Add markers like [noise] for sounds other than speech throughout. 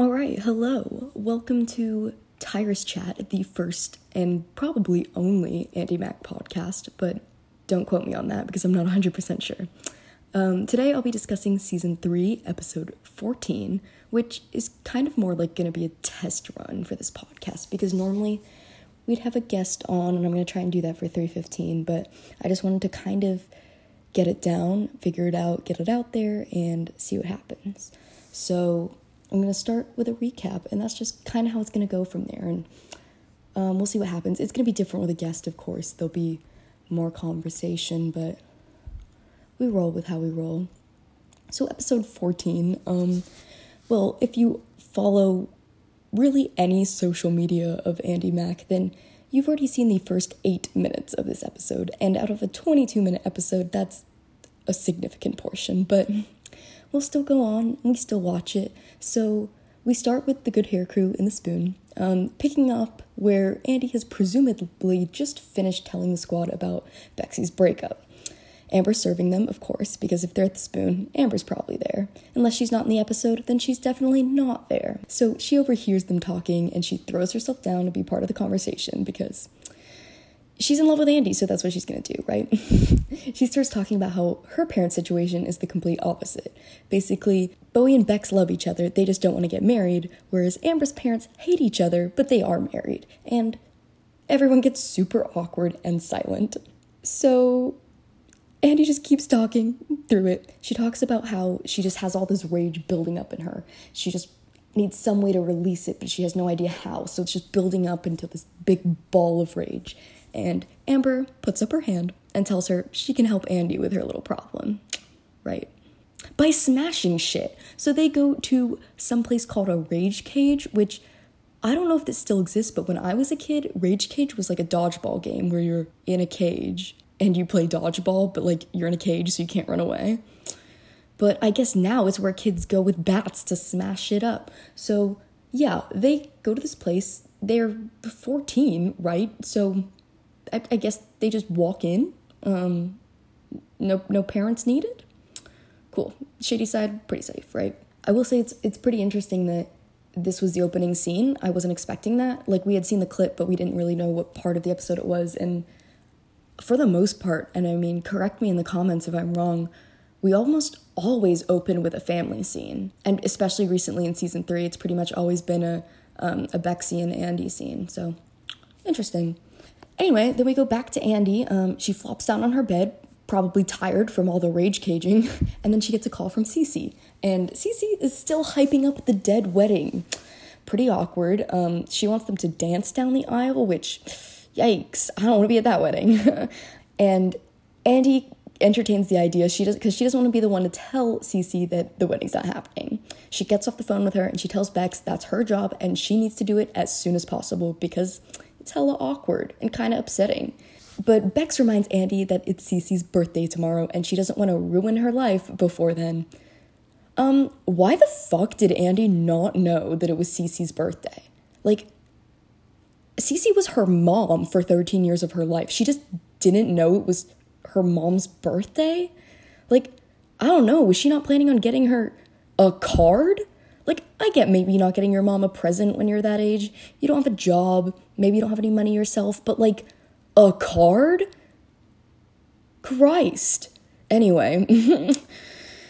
All right, hello. Welcome to Tyrus Chat, the first and probably only Andi Mack podcast, but don't quote me on that because I'm not 100% sure. Um, today I'll be discussing season 3, episode 14, which is kind of more like going to be a test run for this podcast because normally we'd have a guest on and I'm going to try and do that for 315, but I just wanted to kind of get it down, figure it out, get it out there, and see what happens. So I'm going to start with a recap, and that's just kind of how it's going to go from there. And um, we'll see what happens. It's going to be different with a guest, of course. There'll be more conversation, but we roll with how we roll. So, episode 14. Um, well, if you follow really any social media of Andi Mack, then you've already seen the first eight minutes of this episode. And out of a 22 minute episode, that's a significant portion. But we'll still go on, and we still watch it. So we start with the Good Hair Crew in the spoon, um, picking up where Andi has presumably just finished telling the squad about Bexy's breakup. Amber's serving them, of course, because if they're at the spoon, Amber's probably there. Unless she's not in the episode, then she's definitely not there. So she overhears them talking and she throws herself down to be part of the conversation because she's in love with Andi, so that's what she's gonna do, right? [laughs] she starts talking about how her parents' situation is the complete opposite. Basically, Bowie and Bex love each other, they just don't want to get married, whereas Amber's parents hate each other, but they are married. And everyone gets super awkward and silent. So Andi just keeps talking through it. She talks about how she just has all this rage building up in her. She just needs some way to release it, but she has no idea how. So it's just building up into this big ball of rage. And Amber puts up her hand and tells her she can help Andi with her little problem. Right. By smashing shit. So they go to some place called a rage cage, which I don't know if this still exists, but when I was a kid, Rage Cage was like a dodgeball game where you're in a cage and you play dodgeball, but like you're in a cage so you can't run away. But I guess now it's where kids go with bats to smash it up. So yeah, they go to this place. They're 14, right? So I, I guess they just walk in. Um, no, no parents needed. Cool. Shadyside, pretty safe, right? I will say it's it's pretty interesting that this was the opening scene. I wasn't expecting that. Like we had seen the clip, but we didn't really know what part of the episode it was. And for the most part, and I mean, correct me in the comments if I'm wrong, we almost always open with a family scene. And especially recently in season three, it's pretty much always been a um, a Bexy and Andi scene. So interesting. Anyway, then we go back to Andi. Um, she flops down on her bed, probably tired from all the rage caging, [laughs] and then she gets a call from Cece. And Cece is still hyping up the dead wedding. Pretty awkward. Um, she wants them to dance down the aisle, which, yikes, I don't want to be at that wedding. [laughs] and Andi entertains the idea she does because she doesn't want to be the one to tell Cece that the wedding's not happening. She gets off the phone with her and she tells Bex that's her job and she needs to do it as soon as possible because it's hella awkward and kind of upsetting. But Bex reminds Andi that it's Cece's birthday tomorrow and she doesn't want to ruin her life before then. Um, why the fuck did Andi not know that it was Cece's birthday? Like, Cece was her mom for 13 years of her life. She just didn't know it was her mom's birthday? Like, I don't know. Was she not planning on getting her a card? Like, I get maybe not getting your mom a present when you're that age. You don't have a job. Maybe you don't have any money yourself, but like, a card? Christ. Anyway, [laughs]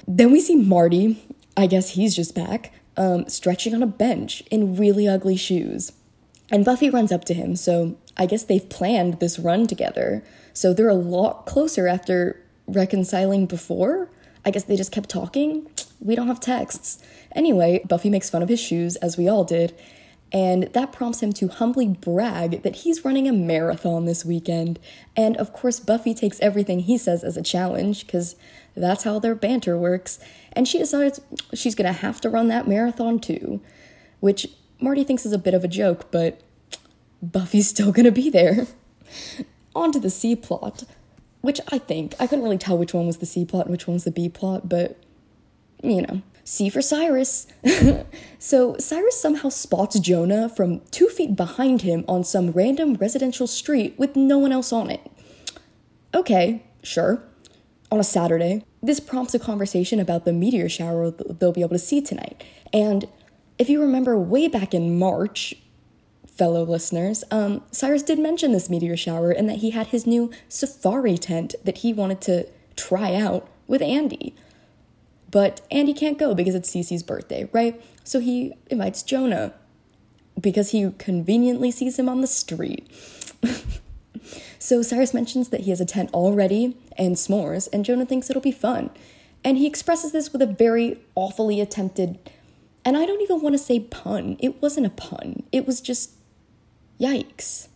then we see Marty. I guess he's just back, um, stretching on a bench in really ugly shoes. And Buffy runs up to him, so I guess they've planned this run together. So they're a lot closer after reconciling before. I guess they just kept talking. We don't have texts. Anyway, Buffy makes fun of his shoes, as we all did, and that prompts him to humbly brag that he's running a marathon this weekend. And of course, Buffy takes everything he says as a challenge, because that's how their banter works. And she decides she's gonna have to run that marathon too, which Marty thinks is a bit of a joke, but Buffy's still gonna be there. [laughs] On to the C plot, which I think, I couldn't really tell which one was the C plot and which one was the B plot, but you know. C for Cyrus. [laughs] so Cyrus somehow spots Jonah from two feet behind him on some random residential street with no one else on it. Okay, sure. On a Saturday. This prompts a conversation about the meteor shower they'll be able to see tonight. And if you remember way back in March, fellow listeners, um, Cyrus did mention this meteor shower and that he had his new safari tent that he wanted to try out with Andi. But Andi can't go because it's Cece's birthday, right? So he invites Jonah because he conveniently sees him on the street. [laughs] so Cyrus mentions that he has a tent already and s'mores, and Jonah thinks it'll be fun. And he expresses this with a very awfully attempted, and I don't even want to say pun. It wasn't a pun, it was just yikes.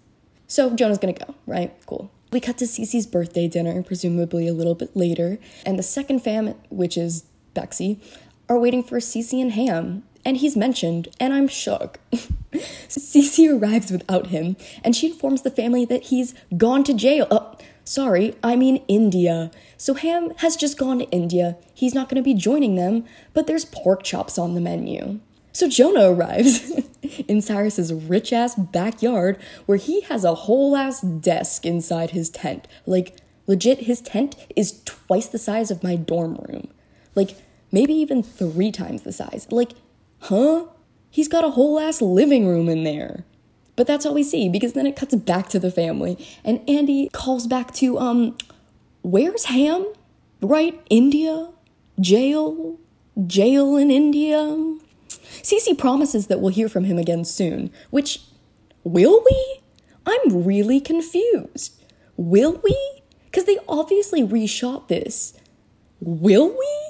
So Jonah's gonna go, right? Cool. We cut to Cece's birthday dinner, presumably a little bit later, and the second fam, which is Bexy, are waiting for Cece and Ham, and he's mentioned, and I'm shook. [laughs] Cece arrives without him, and she informs the family that he's gone to jail. Oh, sorry, I mean India. So Ham has just gone to India. He's not going to be joining them, but there's pork chops on the menu. So Jonah arrives [laughs] in Cyrus's rich ass backyard where he has a whole ass desk inside his tent. Like, legit, his tent is twice the size of my dorm room. Like, maybe even three times the size. Like, huh? He's got a whole ass living room in there. But that's all we see because then it cuts back to the family and Andi calls back to, um, where's Ham? Right? India? Jail? Jail in India? Cece promises that we'll hear from him again soon, which, will we? I'm really confused. Will we? Because they obviously reshot this. Will we?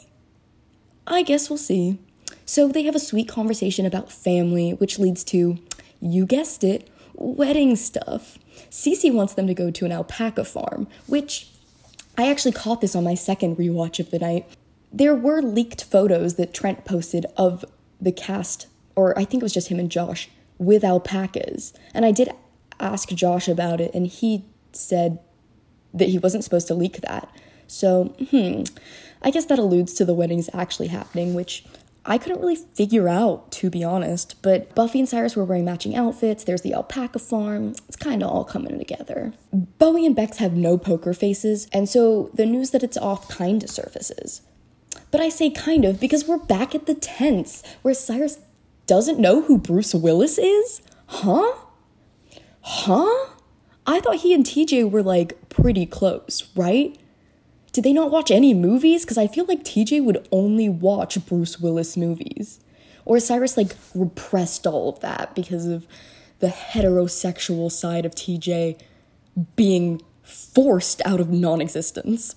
I guess we'll see. So they have a sweet conversation about family, which leads to, you guessed it, wedding stuff. Cece wants them to go to an alpaca farm, which I actually caught this on my second rewatch of the night. There were leaked photos that Trent posted of the cast, or I think it was just him and Josh, with alpacas. And I did ask Josh about it, and he said that he wasn't supposed to leak that. So, hmm, I guess that alludes to the weddings actually happening, which I couldn't really figure out, to be honest. But Buffy and Cyrus were wearing matching outfits, there's the alpaca farm, it's kind of all coming together. Bowie and Bex have no poker faces, and so the news that it's off kind of surfaces. But I say kind of because we're back at the tents where Cyrus doesn't know who Bruce Willis is? Huh? Huh? I thought he and TJ were like pretty close, right? Did they not watch any movies? Because I feel like TJ would only watch Bruce Willis movies. Or Cyrus like repressed all of that because of the heterosexual side of TJ being forced out of non existence.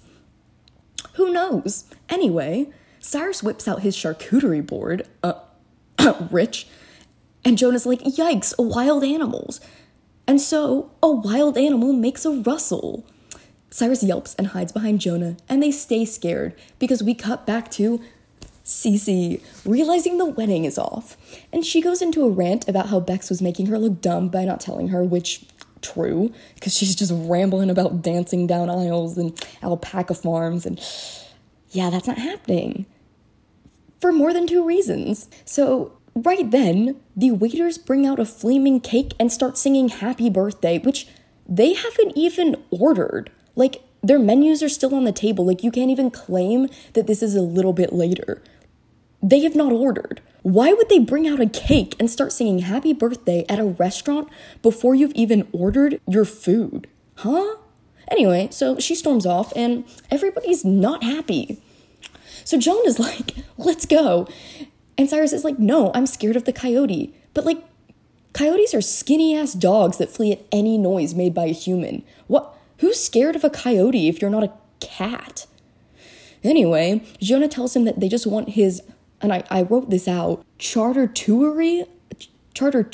Who knows? Anyway, Cyrus whips out his charcuterie board, uh, [coughs] rich, and Jonah's like, yikes, wild animals. And so, a wild animal makes a rustle. Cyrus yelps and hides behind Jonah, and they stay scared because we cut back to Cece realizing the wedding is off. And she goes into a rant about how Bex was making her look dumb by not telling her, which true, because she's just rambling about dancing down aisles and alpaca farms and yeah, that's not happening. For more than two reasons. So, right then, the waiters bring out a flaming cake and start singing happy birthday, which they haven't even ordered. Like, their menus are still on the table. Like, you can't even claim that this is a little bit later. They have not ordered. Why would they bring out a cake and start singing happy birthday at a restaurant before you've even ordered your food? Huh? Anyway, so she storms off and everybody's not happy. So Jonah is [laughs] like, let's go. And Cyrus is like, no, I'm scared of the coyote. But like, coyotes are skinny ass dogs that flee at any noise made by a human. What? Who's scared of a coyote if you're not a cat? Anyway, Jonah tells him that they just want his, and I, I wrote this out, charter toury? Charter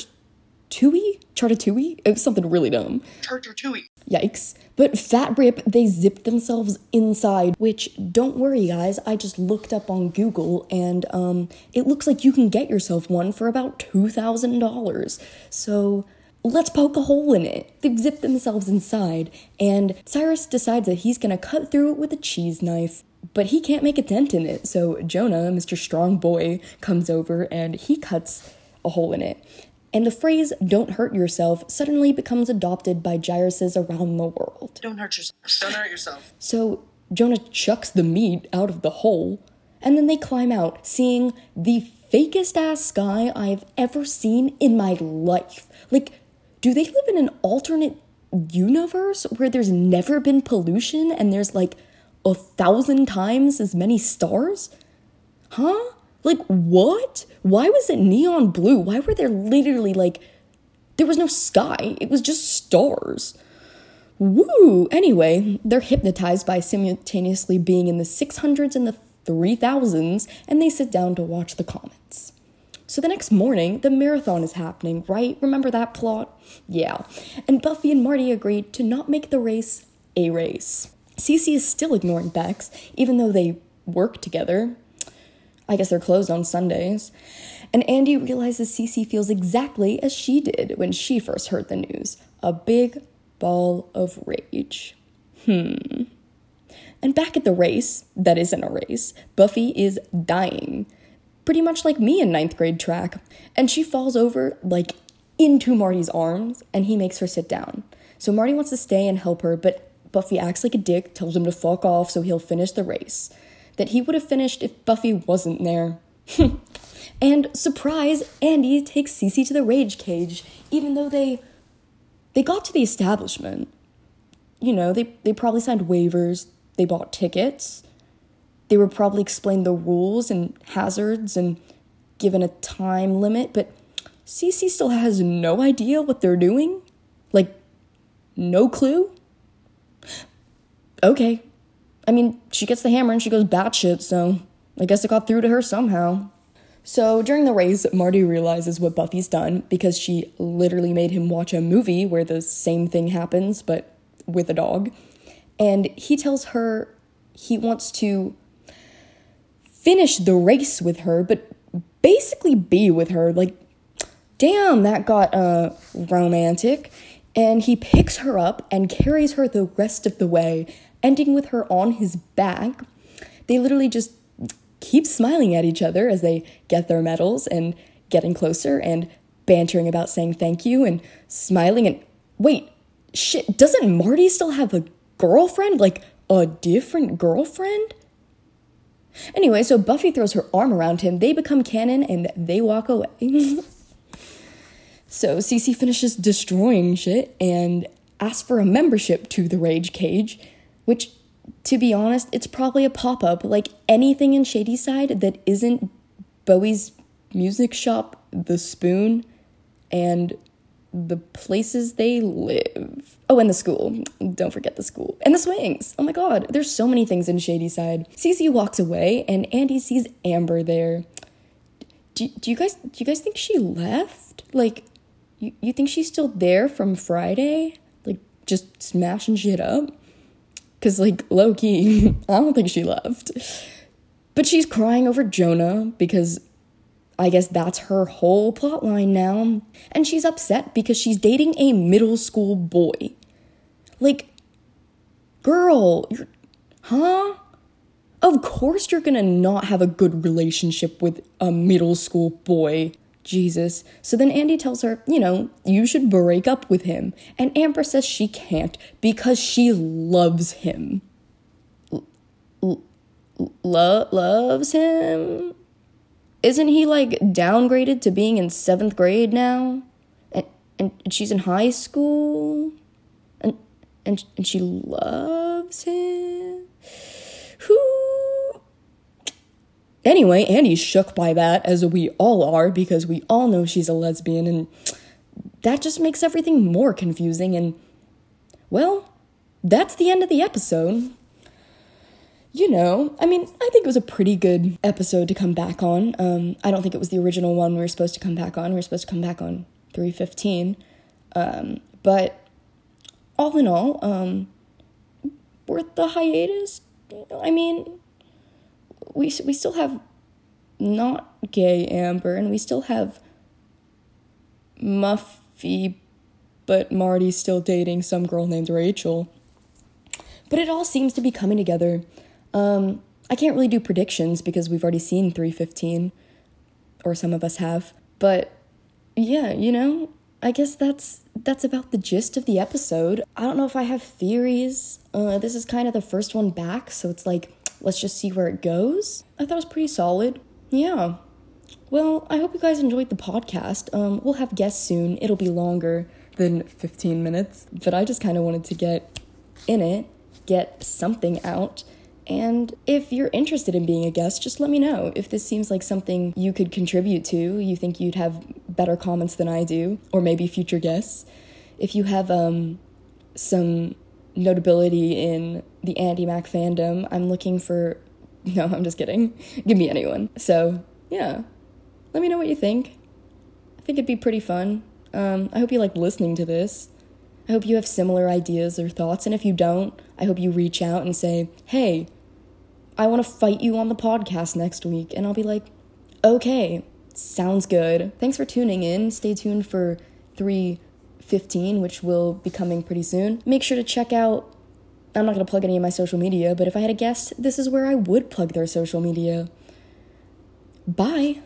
tui? Charter tui? It was something really dumb. Charter tui. Yikes. But Fat Rip, they zipped themselves inside, which don't worry guys, I just looked up on Google and um it looks like you can get yourself one for about $2,000. So let's poke a hole in it. They've zipped themselves inside, and Cyrus decides that he's gonna cut through it with a cheese knife. But he can't make a dent in it, so Jonah, Mr. Strong Boy, comes over and he cuts a hole in it. And the phrase, don't hurt yourself, suddenly becomes adopted by Cyruses around the world. Don't hurt yourself. Don't hurt yourself. So Jonah chucks the meat out of the hole, and then they climb out, seeing the fakest ass sky I've ever seen in my life. Like, do they live in an alternate universe where there's never been pollution and there's like a thousand times as many stars? Huh? Like, what? Why was it neon blue? Why were there literally like, there was no sky, it was just stars. Woo! Anyway, they're hypnotized by simultaneously being in the 600s and the 3000s, and they sit down to watch the comets. So the next morning, the marathon is happening, right? Remember that plot? Yeah. And Buffy and Marty agreed to not make the race a race. Cece is still ignoring Bex, even though they work together. I guess they're closed on Sundays. And Andi realizes Cece feels exactly as she did when she first heard the news a big ball of rage. Hmm. And back at the race, that isn't a race, Buffy is dying. Pretty much like me in ninth grade track. And she falls over, like, into Marty's arms, and he makes her sit down. So Marty wants to stay and help her, but Buffy acts like a dick, tells him to fuck off so he'll finish the race. That he would have finished if Buffy wasn't there. [laughs] and surprise, Andi takes Cece to the rage cage, even though they they got to the establishment. You know, they, they probably signed waivers, they bought tickets. They were probably explained the rules and hazards and given a time limit, but Cece still has no idea what they're doing? Like, no clue? Okay. I mean, she gets the hammer and she goes batshit, so I guess it got through to her somehow. So during the race, Marty realizes what Buffy's done because she literally made him watch a movie where the same thing happens, but with a dog. And he tells her he wants to finish the race with her, but basically be with her. Like, damn, that got uh, romantic. And he picks her up and carries her the rest of the way, ending with her on his back. They literally just keep smiling at each other as they get their medals and getting closer and bantering about saying thank you and smiling and wait, shit, doesn't Marty still have a girlfriend? Like a different girlfriend? Anyway, so Buffy throws her arm around him, they become canon, and they walk away. [laughs] so Cece finishes destroying shit and asks for a membership to the Rage Cage, which, to be honest, it's probably a pop up like anything in Shadyside that isn't Bowie's music shop, The Spoon, and the places they live. Oh, and the school. Don't forget the school. And the swings. Oh my god, there's so many things in Shadyside. Cece walks away and Andi sees Amber there. Do, do you guys do you guys think she left? Like you, you think she's still there from Friday? Like just smashing shit up? Cause like low key, [laughs] I don't think she left. But she's crying over Jonah because I guess that's her whole plotline now. And she's upset because she's dating a middle school boy. Like, girl, you're, huh? Of course you're gonna not have a good relationship with a middle school boy. Jesus. So then Andi tells her, you know, you should break up with him. And Amber says she can't because she loves him. L- lo- loves him? Isn't he like downgraded to being in seventh grade now? And, and, she's in high school? And, and, and she loves him? Who? Anyway, Andi's shook by that, as we all are, because we all know she's a lesbian, and that just makes everything more confusing. And, well, that's the end of the episode you know, I mean, I think it was a pretty good episode to come back on. Um, I don't think it was the original one we were supposed to come back on. We were supposed to come back on 315. Um, but all in all, um, worth the hiatus. I mean, we, we still have not gay Amber, and we still have Muffy, but Marty's still dating some girl named Rachel. But it all seems to be coming together um, I can't really do predictions because we've already seen 315, or some of us have. But yeah, you know, I guess that's that's about the gist of the episode. I don't know if I have theories. Uh, this is kind of the first one back, so it's like let's just see where it goes. I thought it was pretty solid. Yeah. Well, I hope you guys enjoyed the podcast. Um, we'll have guests soon. It'll be longer than 15 minutes, but I just kind of wanted to get in it, get something out. And if you're interested in being a guest, just let me know. If this seems like something you could contribute to, you think you'd have better comments than I do, or maybe future guests. If you have um, some notability in the Andi Mack fandom, I'm looking for. [laughs] No, I'm just kidding. Give me anyone. So, yeah. Let me know what you think. I think it'd be pretty fun. Um, I hope you like listening to this. I hope you have similar ideas or thoughts. And if you don't, I hope you reach out and say, hey, I want to fight you on the podcast next week. And I'll be like, okay, sounds good. Thanks for tuning in. Stay tuned for 315, which will be coming pretty soon. Make sure to check out I'm not going to plug any of my social media, but if I had a guest, this is where I would plug their social media. Bye.